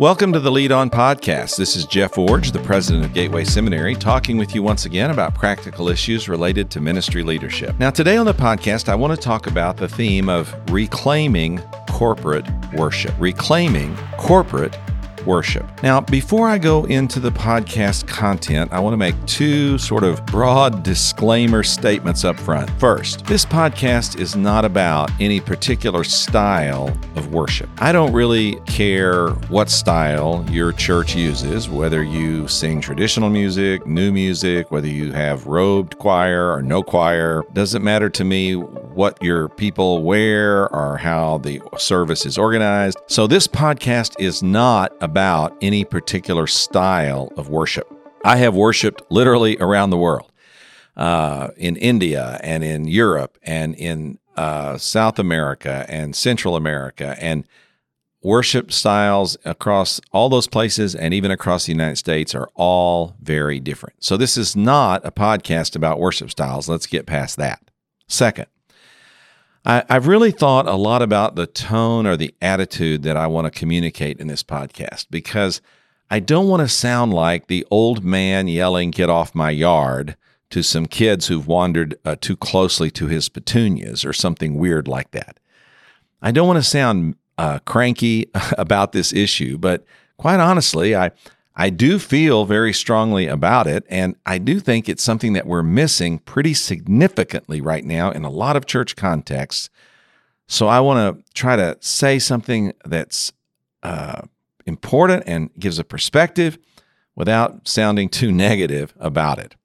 Welcome to the Lead On Podcast. This is Jeff Iorg, the president of Gateway Seminary, talking with you once again about practical issues related to ministry leadership. Now, today on the podcast, I want to talk about the theme of reclaiming corporate worship. Reclaiming corporate worship. Now, before I go into the podcast content, I want to make two sort of broad disclaimer statements up front. First, this podcast is not about any particular style of worship. I don't really care what style your church uses, whether you sing traditional music, new music, whether you have robed choir or no choir. Doesn't matter to me what your people wear or how the service is organized. So, this podcast is not about any particular style of worship. I have worshiped literally around the world uh, in India and in Europe and in uh, South America and Central America and worship styles across all those places and even across the United States are all very different. So, this is not a podcast about worship styles. Let's get past that. Second, I, have really thought a lot about the tone or the attitude that I want to communicate in this podcast because I don't want to sound like the old man yelling, Get off my yard to some kids who've wandered uh, too closely to his petunias or something weird like that. I don't want to sound uh, cranky about this issue, but quite honestly, I, I do feel very strongly about it, and I do think it's something that we're missing pretty significantly right now in a lot of church contexts. So I want to try to say something that's uh, important and gives a perspective without sounding too negative about it.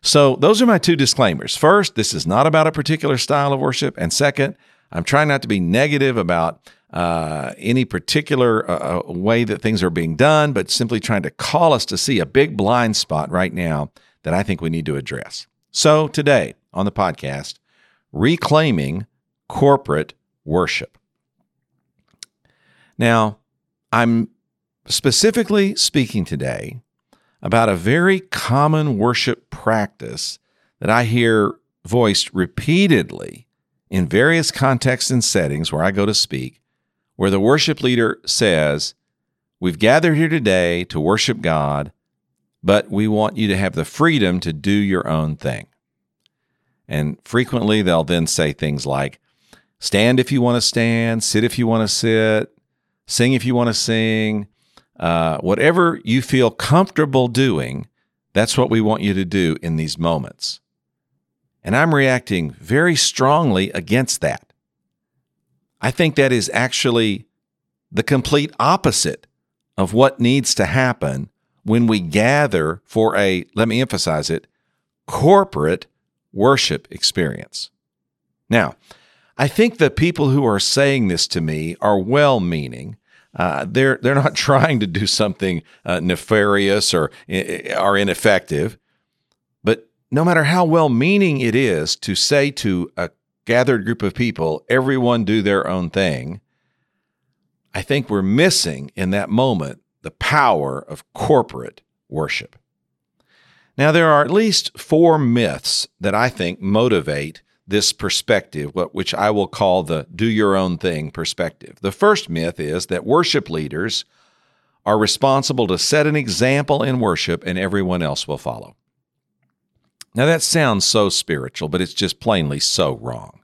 So those are my two disclaimers. First, this is not about a particular style of worship, and second, I'm trying not to be negative about uh, any particular uh, uh, way that things are being done, but simply trying to call us to see a big blind spot right now that I think we need to address. So, today on the podcast, reclaiming corporate worship. Now, I'm specifically speaking today about a very common worship practice that I hear voiced repeatedly in various contexts and settings where I go to speak where the worship leader says, We've gathered here today to worship God, but we want you to have the freedom to do your own thing. And frequently they'll then say things like, Stand if you want to stand, sit if you want to sit, sing if you want to sing. Uh, whatever you feel comfortable doing, that's what we want you to do in these moments. And I'm reacting very strongly against that. I think that is actually the complete opposite of what needs to happen when we gather for a, let me emphasize it, corporate worship experience. Now, I think the people who are saying this to me are well meaning. Uh, they're, they're not trying to do something uh, nefarious or are ineffective. No matter how well meaning it is to say to a gathered group of people, everyone do their own thing, I think we're missing in that moment the power of corporate worship. Now, there are at least four myths that I think motivate this perspective, which I will call the do your own thing perspective. The first myth is that worship leaders are responsible to set an example in worship and everyone else will follow. Now, that sounds so spiritual, but it's just plainly so wrong.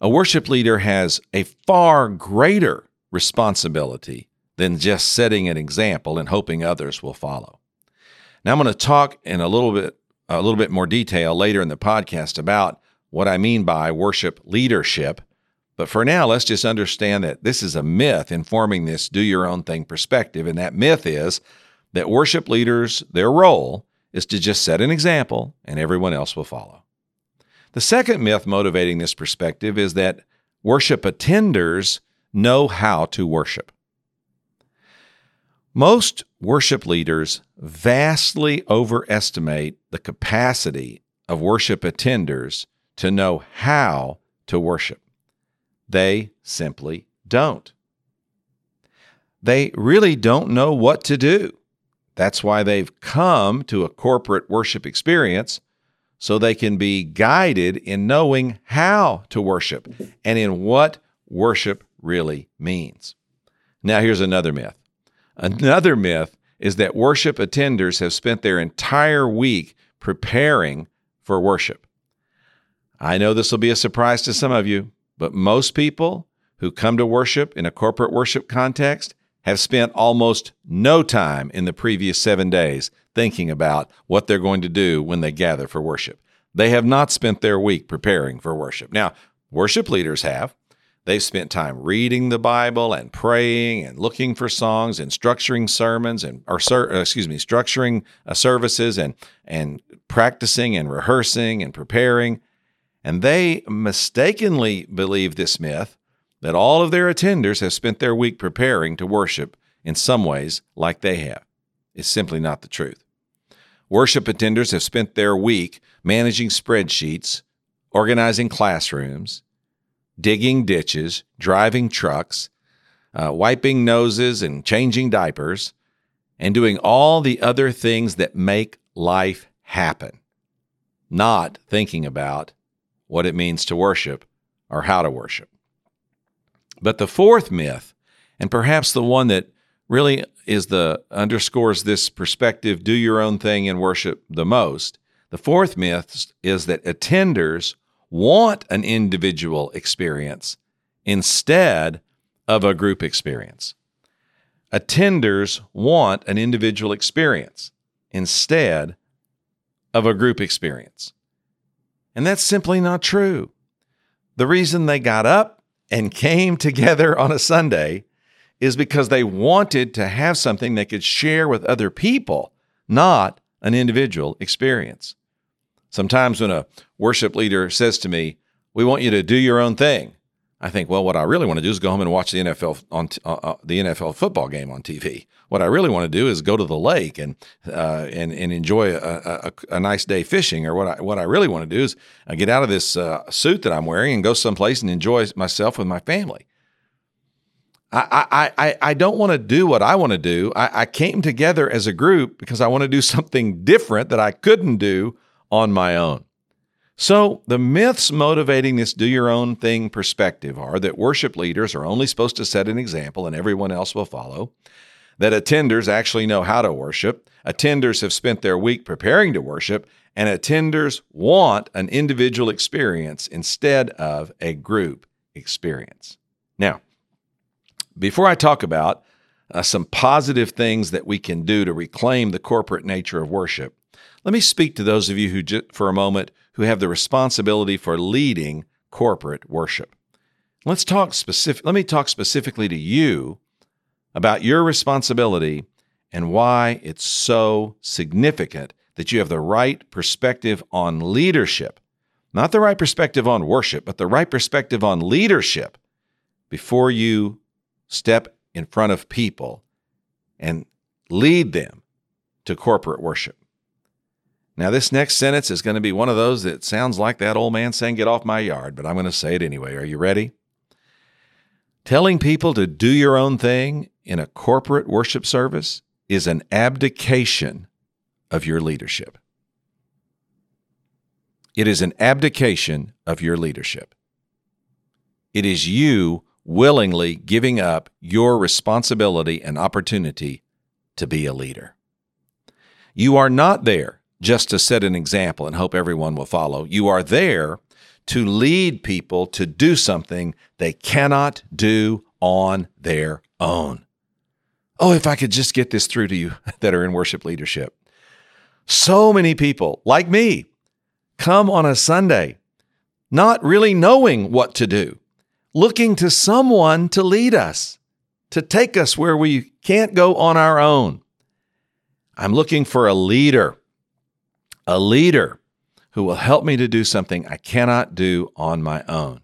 A worship leader has a far greater responsibility than just setting an example and hoping others will follow. Now, I'm going to talk in a little bit a little bit more detail later in the podcast about what I mean by worship leadership. But for now, let's just understand that this is a myth informing this do your own thing perspective. And that myth is that worship leaders, their role is to just set an example and everyone else will follow. The second myth motivating this perspective is that worship attenders know how to worship. Most worship leaders vastly overestimate the capacity of worship attenders to know how to worship. They simply don't. They really don't know what to do. That's why they've come to a corporate worship experience so they can be guided in knowing how to worship and in what worship really means. Now, here's another myth Another myth is that worship attenders have spent their entire week preparing for worship. I know this will be a surprise to some of you, but most people who come to worship in a corporate worship context have spent almost no time in the previous seven days thinking about what they're going to do when they gather for worship. They have not spent their week preparing for worship. Now, worship leaders have. They've spent time reading the Bible and praying and looking for songs and structuring sermons and or uh, excuse me, structuring uh, services and and practicing and rehearsing and preparing. And they mistakenly believe this myth that all of their attenders have spent their week preparing to worship in some ways like they have. is simply not the truth. Worship attenders have spent their week managing spreadsheets, organizing classrooms, digging ditches, driving trucks, uh, wiping noses and changing diapers, and doing all the other things that make life happen, not thinking about what it means to worship or how to worship. But the fourth myth, and perhaps the one that really is the underscores this perspective do your own thing and worship the most. The fourth myth is that attenders want an individual experience instead of a group experience. Attenders want an individual experience instead of a group experience. And that's simply not true. The reason they got up and came together on a Sunday is because they wanted to have something they could share with other people, not an individual experience. Sometimes when a worship leader says to me, "We want you to do your own thing," I think, well, what I really want to do is go home and watch the NFL on uh, uh, the NFL football game on TV. What I really want to do is go to the lake and uh, and and enjoy a, a, a, nice day fishing. Or what I what I really want to do is uh, get out of this uh, suit that I'm wearing and go someplace and enjoy myself with my family. I, I, I, I don't want to do what I want to do. I, I came together as a group because I want to do something different that I couldn't do on my own. So, the myths motivating this do your own thing perspective are that worship leaders are only supposed to set an example and everyone else will follow, that attenders actually know how to worship, attenders have spent their week preparing to worship, and attenders want an individual experience instead of a group experience. Now, before I talk about uh, some positive things that we can do to reclaim the corporate nature of worship, let me speak to those of you who, for a moment, who have the responsibility for leading corporate worship. Let's talk specific. Let me talk specifically to you about your responsibility and why it's so significant that you have the right perspective on leadership, not the right perspective on worship, but the right perspective on leadership before you step in front of people and lead them to corporate worship. Now, this next sentence is going to be one of those that sounds like that old man saying, Get off my yard, but I'm going to say it anyway. Are you ready? Telling people to do your own thing in a corporate worship service is an abdication of your leadership. It is an abdication of your leadership. It is you willingly giving up your responsibility and opportunity to be a leader. You are not there just to set an example and hope everyone will follow. You are there to lead people to do something they cannot do on their own. Oh, if I could just get this through to you that are in worship leadership. So many people, like me, come on a Sunday not really knowing what to do, looking to someone to lead us, to take us where we can't go on our own. I'm looking for a leader a leader who will help me to do something I cannot do on my own.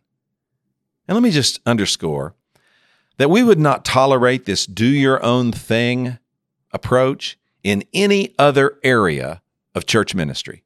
And let me just underscore that we would not tolerate this do your own thing approach in any other area of church ministry.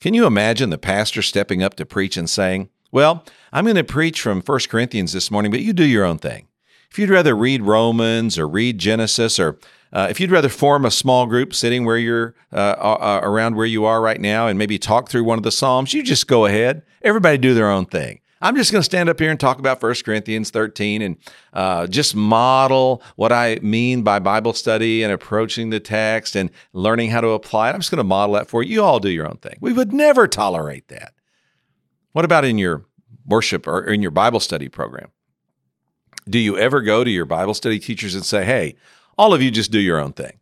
Can you imagine the pastor stepping up to preach and saying, Well, I'm going to preach from 1 Corinthians this morning, but you do your own thing. If you'd rather read Romans or read Genesis or uh, if you'd rather form a small group sitting where you're uh, around where you are right now and maybe talk through one of the Psalms, you just go ahead. Everybody do their own thing. I'm just going to stand up here and talk about 1 Corinthians 13 and uh, just model what I mean by Bible study and approaching the text and learning how to apply it. I'm just going to model that for you. You all do your own thing. We would never tolerate that. What about in your worship or in your Bible study program? Do you ever go to your Bible study teachers and say, hey, all of you just do your own thing?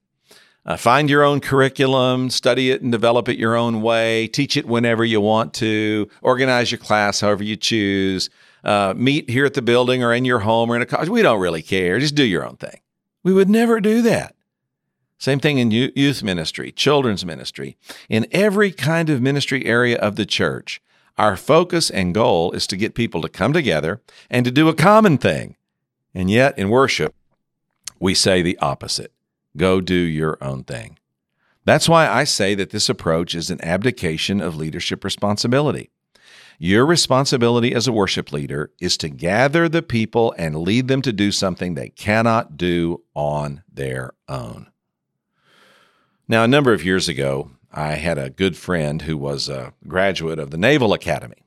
Uh, find your own curriculum, study it and develop it your own way, teach it whenever you want to, organize your class however you choose, uh, meet here at the building or in your home or in a college. We don't really care. Just do your own thing. We would never do that. Same thing in youth ministry, children's ministry, in every kind of ministry area of the church. Our focus and goal is to get people to come together and to do a common thing. And yet, in worship, we say the opposite. Go do your own thing. That's why I say that this approach is an abdication of leadership responsibility. Your responsibility as a worship leader is to gather the people and lead them to do something they cannot do on their own. Now, a number of years ago, I had a good friend who was a graduate of the Naval Academy.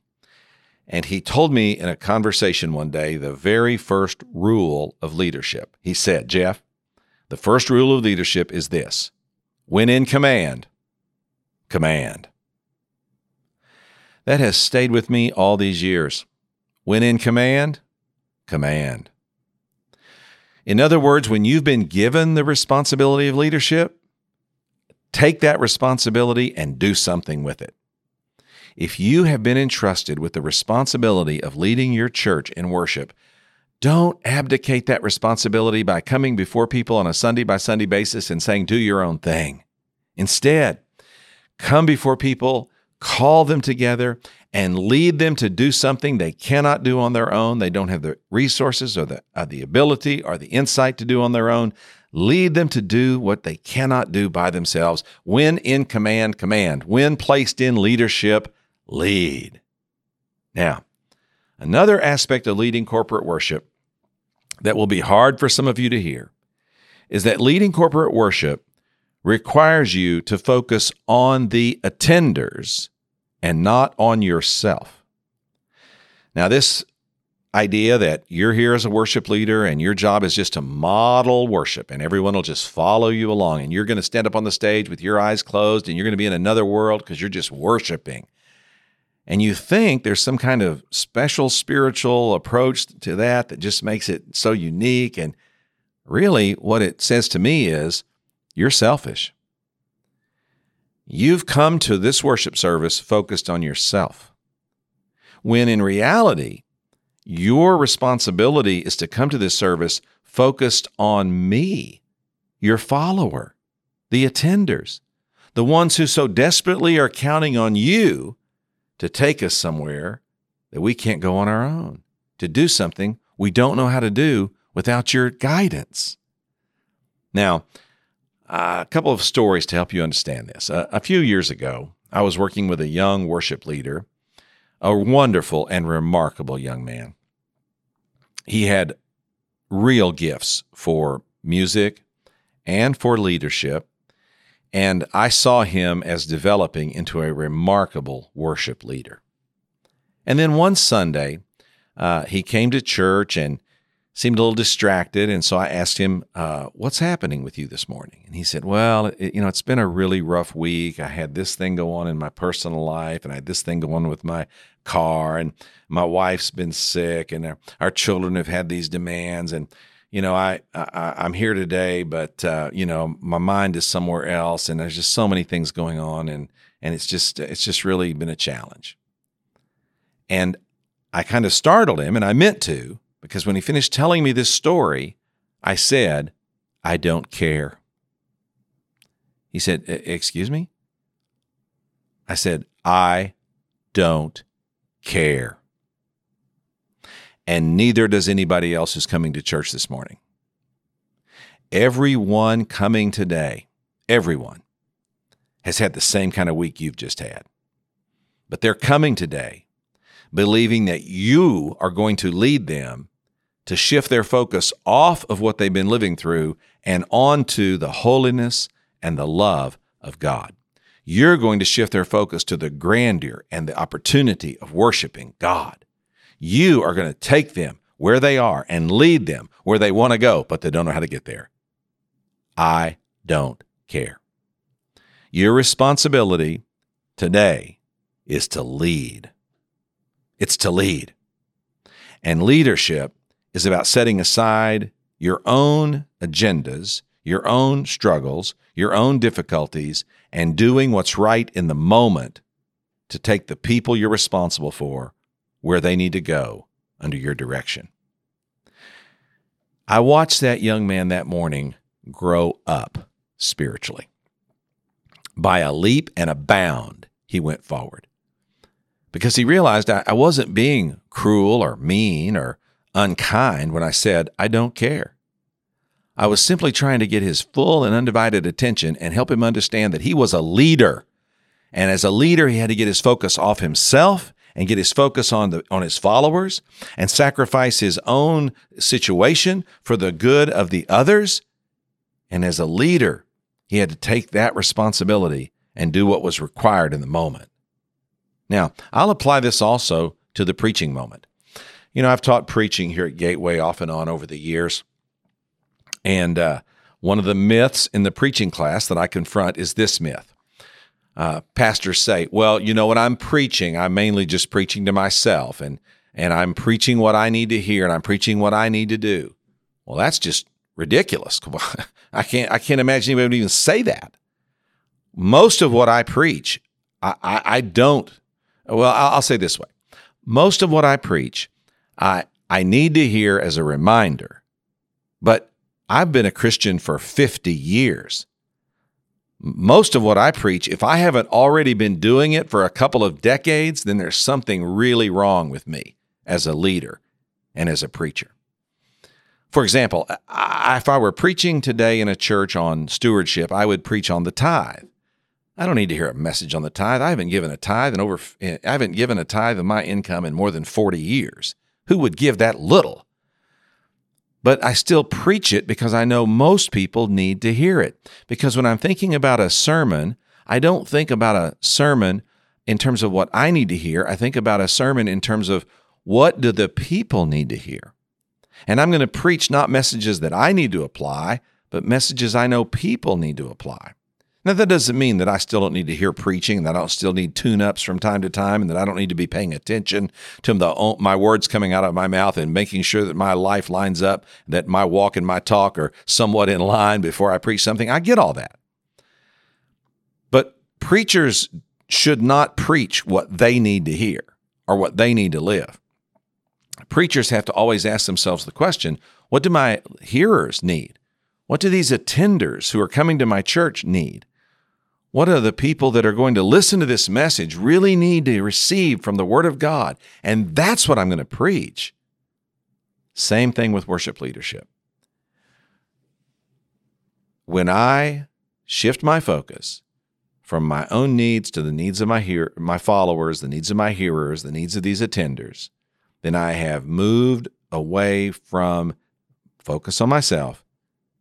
And he told me in a conversation one day the very first rule of leadership. He said, Jeff, the first rule of leadership is this when in command, command. That has stayed with me all these years. When in command, command. In other words, when you've been given the responsibility of leadership, take that responsibility and do something with it. If you have been entrusted with the responsibility of leading your church in worship, don't abdicate that responsibility by coming before people on a Sunday by Sunday basis and saying, do your own thing. Instead, come before people, call them together, and lead them to do something they cannot do on their own. They don't have the resources or the, uh, the ability or the insight to do on their own. Lead them to do what they cannot do by themselves. When in command, command. When placed in leadership, lead. Now, another aspect of leading corporate worship that will be hard for some of you to hear is that leading corporate worship requires you to focus on the attenders and not on yourself. Now, this idea that you're here as a worship leader and your job is just to model worship and everyone will just follow you along and you're going to stand up on the stage with your eyes closed and you're going to be in another world because you're just worshiping and you think there's some kind of special spiritual approach to that that just makes it so unique. And really, what it says to me is you're selfish. You've come to this worship service focused on yourself, when in reality, your responsibility is to come to this service focused on me, your follower, the attenders, the ones who so desperately are counting on you to take us somewhere that we can't go on our own, to do something we don't know how to do without your guidance. Now, a couple of stories to help you understand this. a few years ago, I was working with a young worship leader, a wonderful and remarkable young man. He had real gifts for music and for leadership, and I saw him as developing into a remarkable worship leader. And then one Sunday, uh, he came to church and seemed a little distracted. And so I asked him, uh, What's happening with you this morning? And he said, Well, it, you know, it's been a really rough week. I had this thing go on in my personal life, and I had this thing go on with my car, and my wife's been sick, and our, our children have had these demands. And you know, I, I am here today, but uh, you know, my mind is somewhere else, and there's just so many things going on, and and it's just it's just really been a challenge. And I kind of startled him, and I meant to, because when he finished telling me this story, I said, "I don't care." He said, "Excuse me." I said, "I don't care." And neither does anybody else who's coming to church this morning. Everyone coming today, everyone, has had the same kind of week you've just had. But they're coming today believing that you are going to lead them to shift their focus off of what they've been living through and onto the holiness and the love of God. You're going to shift their focus to the grandeur and the opportunity of worshiping God You are going to take them where they are and lead them where they want to go, but they don't know how to get there. I don't care. Your responsibility today is to lead. It's to lead. And leadership is about setting aside your own agendas, your own struggles, your own difficulties, and doing what's right in the moment to take the people you're responsible for where they need to go under your direction. I watched that young man that morning grow up spiritually. By a leap and a bound, he went forward because he realized I, wasn't being cruel or mean or unkind when I said, I don't care. I was simply trying to get his full and undivided attention and help him understand that he was a leader. And as a leader, he had to get his focus off himself and get his focus on the on his followers and sacrifice his own situation for the good of the others. And as a leader, he had to take that responsibility and do what was required in the moment. Now, I'll apply this also to the preaching moment. You know, I've taught preaching here at Gateway off and on over the years. And uh, one of the myths in the preaching class that I confront is this myth. Uh, pastors say, well, you know, when I'm preaching, I'm mainly just preaching to myself and, and I'm preaching what I need to hear and I'm preaching what I need to do. Well, that's just ridiculous. I can't, I can't imagine anybody would even say that. Most of what I preach, I, I, I don't, well, I'll, I'll say this way. Most of what I preach, I, I need to hear as a reminder. But I've been a Christian for 50 years. Most of what I preach, if I haven't already been doing it for a couple of decades, then there's something really wrong with me as a leader and as a preacher. For example, if I were preaching today in a church on stewardship, I would preach on the tithe. I don't need to hear a message on the tithe. I haven't given a tithe in over I haven't given a tithe of my income in more than 40 years. Who would give that little? But I still preach it because I know most people need to hear it. Because when I'm thinking about a sermon, I don't think about a sermon in terms of what I need to hear. I think about a sermon in terms of what do the people need to hear? And I'm going to preach not messages that I need to apply, but messages I know people need to apply. Now, that doesn't mean that I still don't need to hear preaching, and that I don't still need tune ups from time to time, and that I don't need to be paying attention to the, uh, my words coming out of my mouth and making sure that my life lines up, that my walk and my talk are somewhat in line before I preach something. I get all that. But preachers should not preach what they need to hear or what they need to live. Preachers have to always ask themselves the question what do my hearers need? What do these attenders who are coming to my church need? What are the people that are going to listen to this message really need to receive from the Word of God? And that's what I'm going to preach. Same thing with worship leadership. When I shift my focus from my own needs to the needs of my hear- my followers, the needs of my hearers, the needs of these attenders, then I have moved away from focus on myself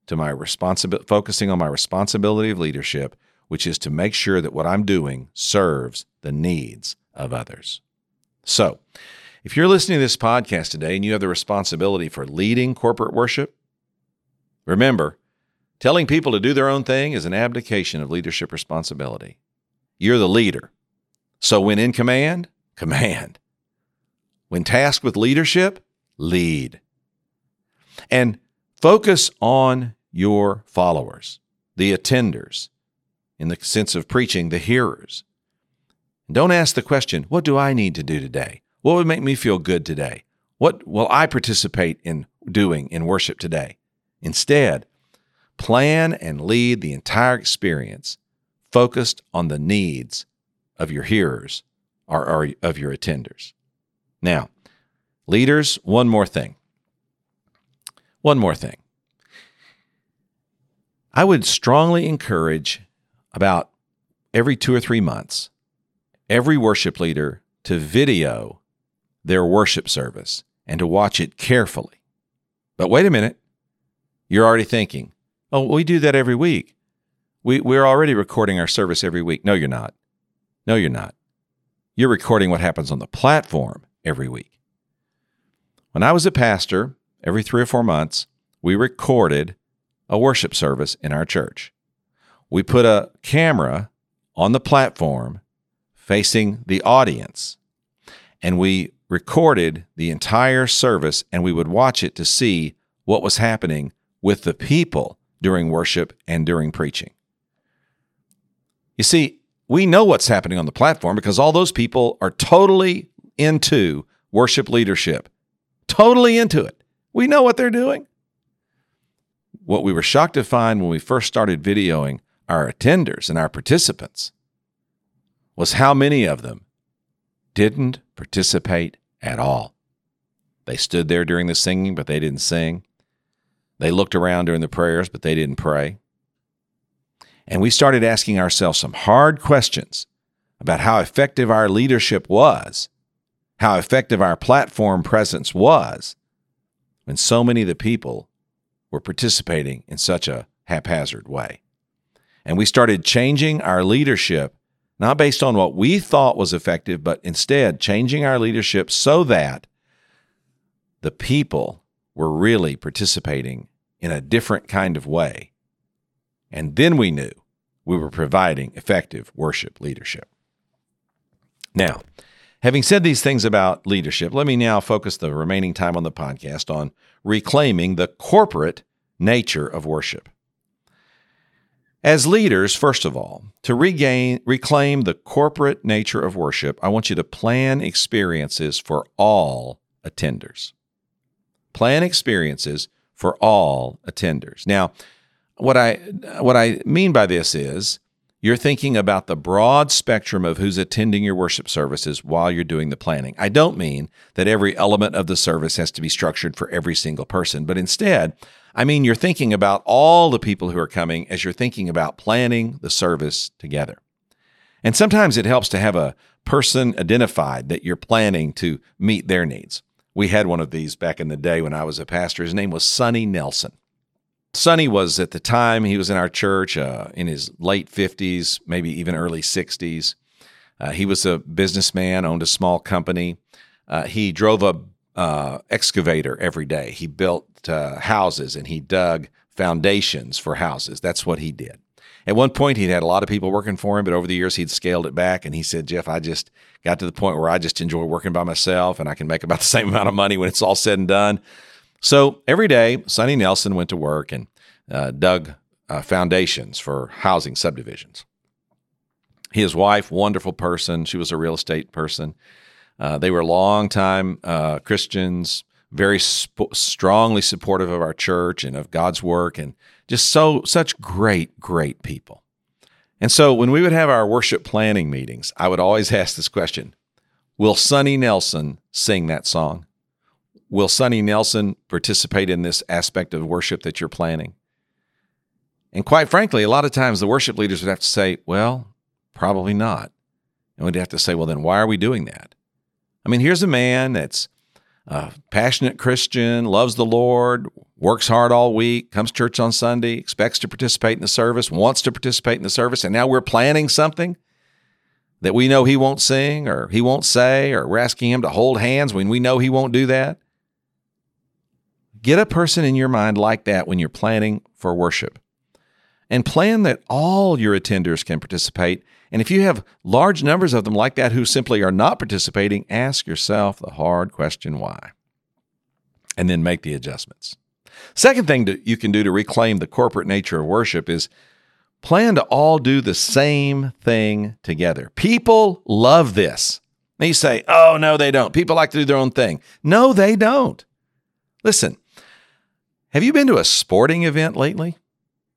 to my responsibility focusing on my responsibility of leadership which is to make sure that what I'm doing serves the needs of others. So, if you're listening to this podcast today and you have the responsibility for leading corporate worship, remember, telling people to do their own thing is an abdication of leadership responsibility. You're the leader. So, when in command, command. When tasked with leadership, lead. And focus on your followers, the attenders, in the sense of preaching, the hearers. Don't ask the question, What do I need to do today? What would make me feel good today? What will I participate in doing in worship today? Instead, plan and lead the entire experience focused on the needs of your hearers or, or of your attenders. Now, leaders, one more thing. One more thing. I would strongly encourage about every two or three months, every worship leader to video their worship service and to watch it carefully. But wait a minute, you're already thinking, oh, we do that every week. We, we're already recording our service every week. No, you're not. No, you're not. You're recording what happens on the platform every week. When I was a pastor, every three or four months, we recorded a worship service in our church. We put a camera on the platform facing the audience, and we recorded the entire service and we would watch it to see what was happening with the people during worship and during preaching. You see, we know what's happening on the platform because all those people are totally into worship leadership, totally into it. We know what they're doing. What we were shocked to find when we first started videoing our attenders and our participants was how many of them didn't participate at all. They stood there during the singing, but they didn't sing. They looked around during the prayers, but they didn't pray. And we started asking ourselves some hard questions about how effective our leadership was, how effective our platform presence was, when so many of the people were participating in such a haphazard way. And we started changing our leadership, not based on what we thought was effective, but instead changing our leadership so that the people were really participating in a different kind of way. And then we knew we were providing effective worship leadership. Now, having said these things about leadership, let me now focus the remaining time on the podcast on reclaiming the corporate nature of worship. As leaders, first of all, to regain reclaim the corporate nature of worship, I want you to plan experiences for all attenders. Plan experiences for all attenders. Now, what I what I mean by this is you're thinking about the broad spectrum of who's attending your worship services while you're doing the planning. I don't mean that every element of the service has to be structured for every single person, but instead, I mean you're thinking about all the people who are coming as you're thinking about planning the service together. And sometimes it helps to have a person identified that you're planning to meet their needs. We had one of these back in the day when I was a pastor. His name was Sonny Nelson. Sonny was at the time he was in our church uh, in his late 50s, maybe even early 60s. Uh, he was a businessman, owned a small company. Uh, he drove a uh, excavator every day. He built uh, houses and he dug foundations for houses. That's what he did. At one point, he'd had a lot of people working for him, but over the years, he'd scaled it back. And he said, Jeff, I just got to the point where I just enjoy working by myself and I can make about the same amount of money when it's all said and done. So every day, Sonny Nelson went to work and uh, dug uh, foundations for housing subdivisions. His wife, wonderful person, she was a real estate person. Uh, they were longtime uh, Christians, very sp- strongly supportive of our church and of God's work, and just so such great, great people. And so when we would have our worship planning meetings, I would always ask this question Will Sonny Nelson sing that song? Will Sonny Nelson participate in this aspect of worship that you're planning? And quite frankly, a lot of times the worship leaders would have to say, well, probably not. And we'd have to say, well, then why are we doing that? I mean, here's a man that's a passionate Christian, loves the Lord, works hard all week, comes to church on Sunday, expects to participate in the service, wants to participate in the service, and now we're planning something that we know he won't sing or he won't say, or we're asking him to hold hands when we know he won't do that. Get a person in your mind like that when you're planning for worship. And plan that all your attenders can participate. And if you have large numbers of them like that who simply are not participating, ask yourself the hard question why. And then make the adjustments. Second thing that you can do to reclaim the corporate nature of worship is plan to all do the same thing together. People love this. Now you say, oh, no, they don't. People like to do their own thing. No, they don't. Listen, have you been to a sporting event lately?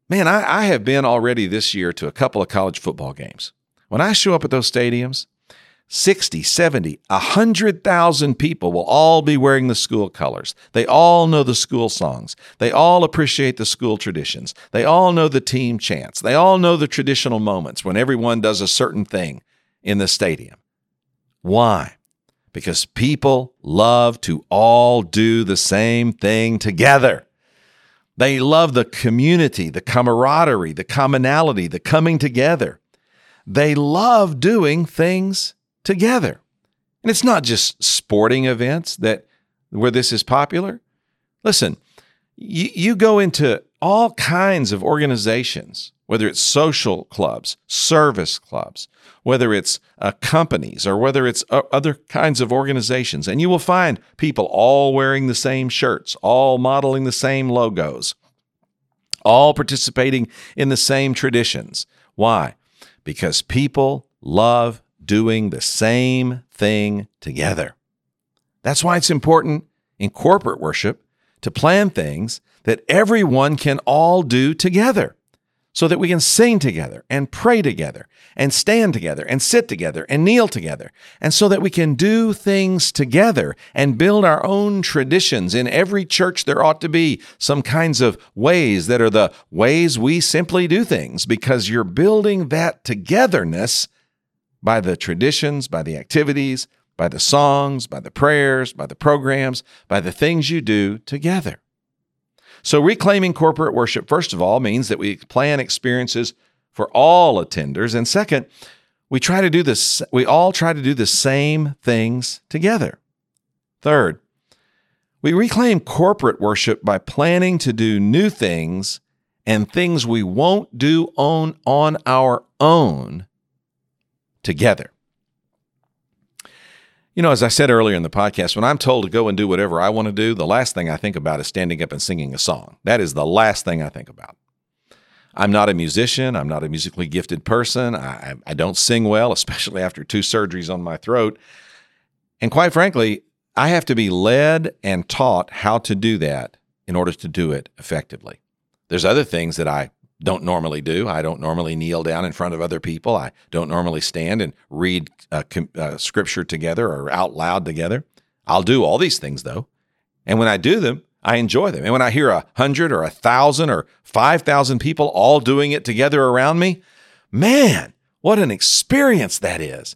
Man, I, I have been already this year to a couple of college football games. When I show up at those stadiums, 60, 70, 100,000 people will all be wearing the school colors. They all know the school songs. They all appreciate the school traditions. They all know the team chants. They all know the traditional moments when everyone does a certain thing in the stadium. Why? Because people love to all do the same thing together. They love the community, the camaraderie, the commonality, the coming together. They love doing things together. And it's not just sporting events that where this is popular? Listen, you, you go into all kinds of organizations, whether it's social clubs, service clubs, whether it's uh, companies, or whether it's uh, other kinds of organizations, and you will find people all wearing the same shirts, all modeling the same logos, all participating in the same traditions. Why? Because people love doing the same thing together. That's why it's important in corporate worship to plan things that everyone can all do together so that we can sing together and pray together and stand together and sit together and kneel together and so that we can do things together and build our own traditions in every church there ought to be some kinds of ways that are the ways we simply do things because you're building that togetherness by the traditions by the activities by the songs, by the prayers, by the programs, by the things you do together. So, reclaiming corporate worship, first of all, means that we plan experiences for all attenders. And second, we try to do this, we all try to do the same things together. Third, we reclaim corporate worship by planning to do new things and things we won't do on, on our own together. You know, as I said earlier in the podcast, when I'm told to go and do whatever I want to do, the last thing I think about is standing up and singing a song. That is the last thing I think about. I'm not a musician. I'm not a musically gifted person. I, I don't sing well, especially after two surgeries on my throat. And quite frankly, I have to be led and taught how to do that in order to do it effectively. There's other things that I don't normally do. I don't normally kneel down in front of other people. I don't normally stand and read uh, com- uh, scripture together or out loud together. I'll do all these things though. And when I do them, I enjoy them. And when I hear a hundred or a thousand or 5,000 people all doing it together around me, man, what an experience that is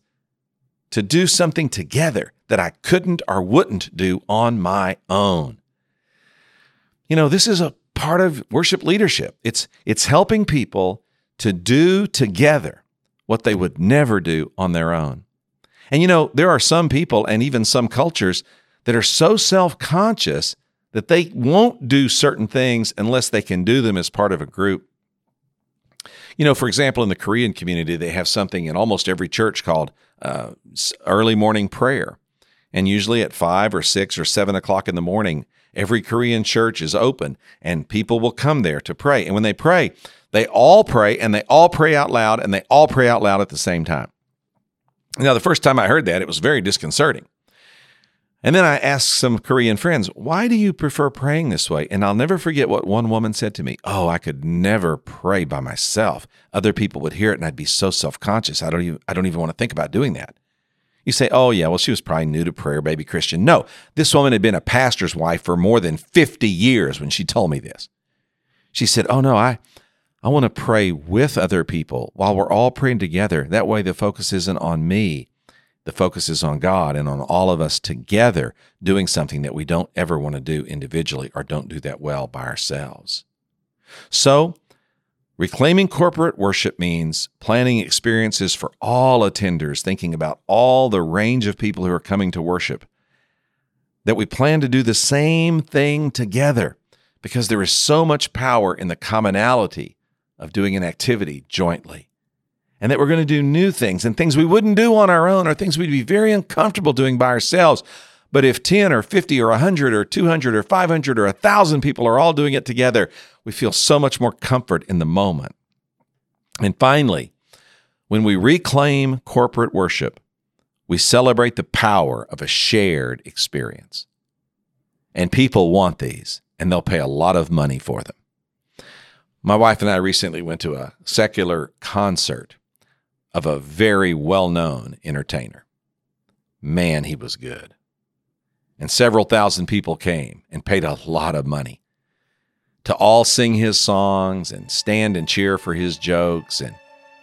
to do something together that I couldn't or wouldn't do on my own. You know, this is a part of worship leadership. It's it's helping people to do together what they would never do on their own. And you know, there are some people and even some cultures that are so self-conscious that they won't do certain things unless they can do them as part of a group. You know, for example, in the Korean community, they have something in almost every church called uh, early morning prayer. And usually at five or six or seven o'clock in the morning, Every Korean church is open and people will come there to pray. And when they pray, they all pray and they all pray out loud and they all pray out loud at the same time. Now, the first time I heard that, it was very disconcerting. And then I asked some Korean friends, why do you prefer praying this way? And I'll never forget what one woman said to me. Oh, I could never pray by myself. Other people would hear it and I'd be so self-conscious. I don't even I don't even want to think about doing that. You say, oh, yeah, well, she was probably new to prayer, baby Christian. No, this woman had been a pastor's wife for more than 50 years when she told me this. She said, oh, no, I, I want to pray with other people while we're all praying together. That way, the focus isn't on me. The focus is on God and on all of us together doing something that we don't ever want to do individually or don't do that well by ourselves. So, Reclaiming corporate worship means planning experiences for all attenders, thinking about all the range of people who are coming to worship. That we plan to do the same thing together because there is so much power in the commonality of doing an activity jointly. And that we're going to do new things and things we wouldn't do on our own or things we'd be very uncomfortable doing by ourselves. But if 10 or 50 or 100 or 200 or 500 or 1,000 people are all doing it together, we feel so much more comfort in the moment. And finally, when we reclaim corporate worship, we celebrate the power of a shared experience. And people want these, and they'll pay a lot of money for them. My wife and I recently went to a secular concert of a very well known entertainer. Man, he was good and several thousand people came and paid a lot of money to all sing his songs and stand and cheer for his jokes and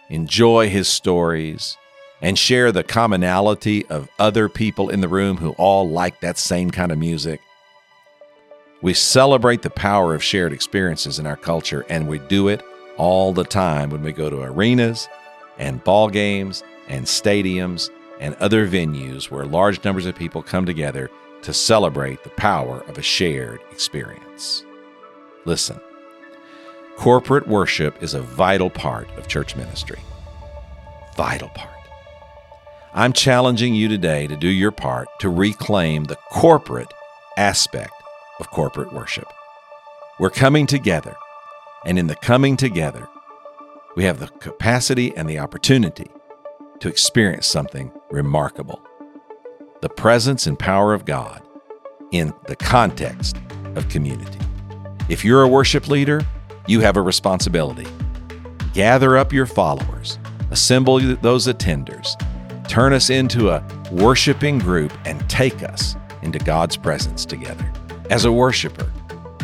enjoy his stories and share the commonality of other people in the room who all like that same kind of music. We celebrate the power of shared experiences in our culture, and we do it all the time when we go to arenas and ball games and stadiums and other venues where large numbers of people come together to celebrate the power of a shared experience. Listen, corporate worship is a vital part of church ministry. Vital part. I'm challenging you today to do your part to reclaim the corporate aspect of corporate worship. We're coming together, and in the coming together, we have the capacity and the opportunity to experience something remarkable the presence and power of God in the context of community. If you're a worship leader, you have a responsibility. Gather up your followers, assemble those attenders, turn us into a worshiping group, and take us into God's presence together. As a worshiper,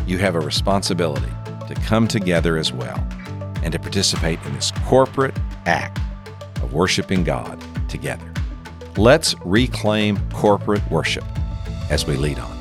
you have a responsibility to come together as well and to participate in this corporate act of worshiping God together. Let's reclaim corporate worship as we lead on.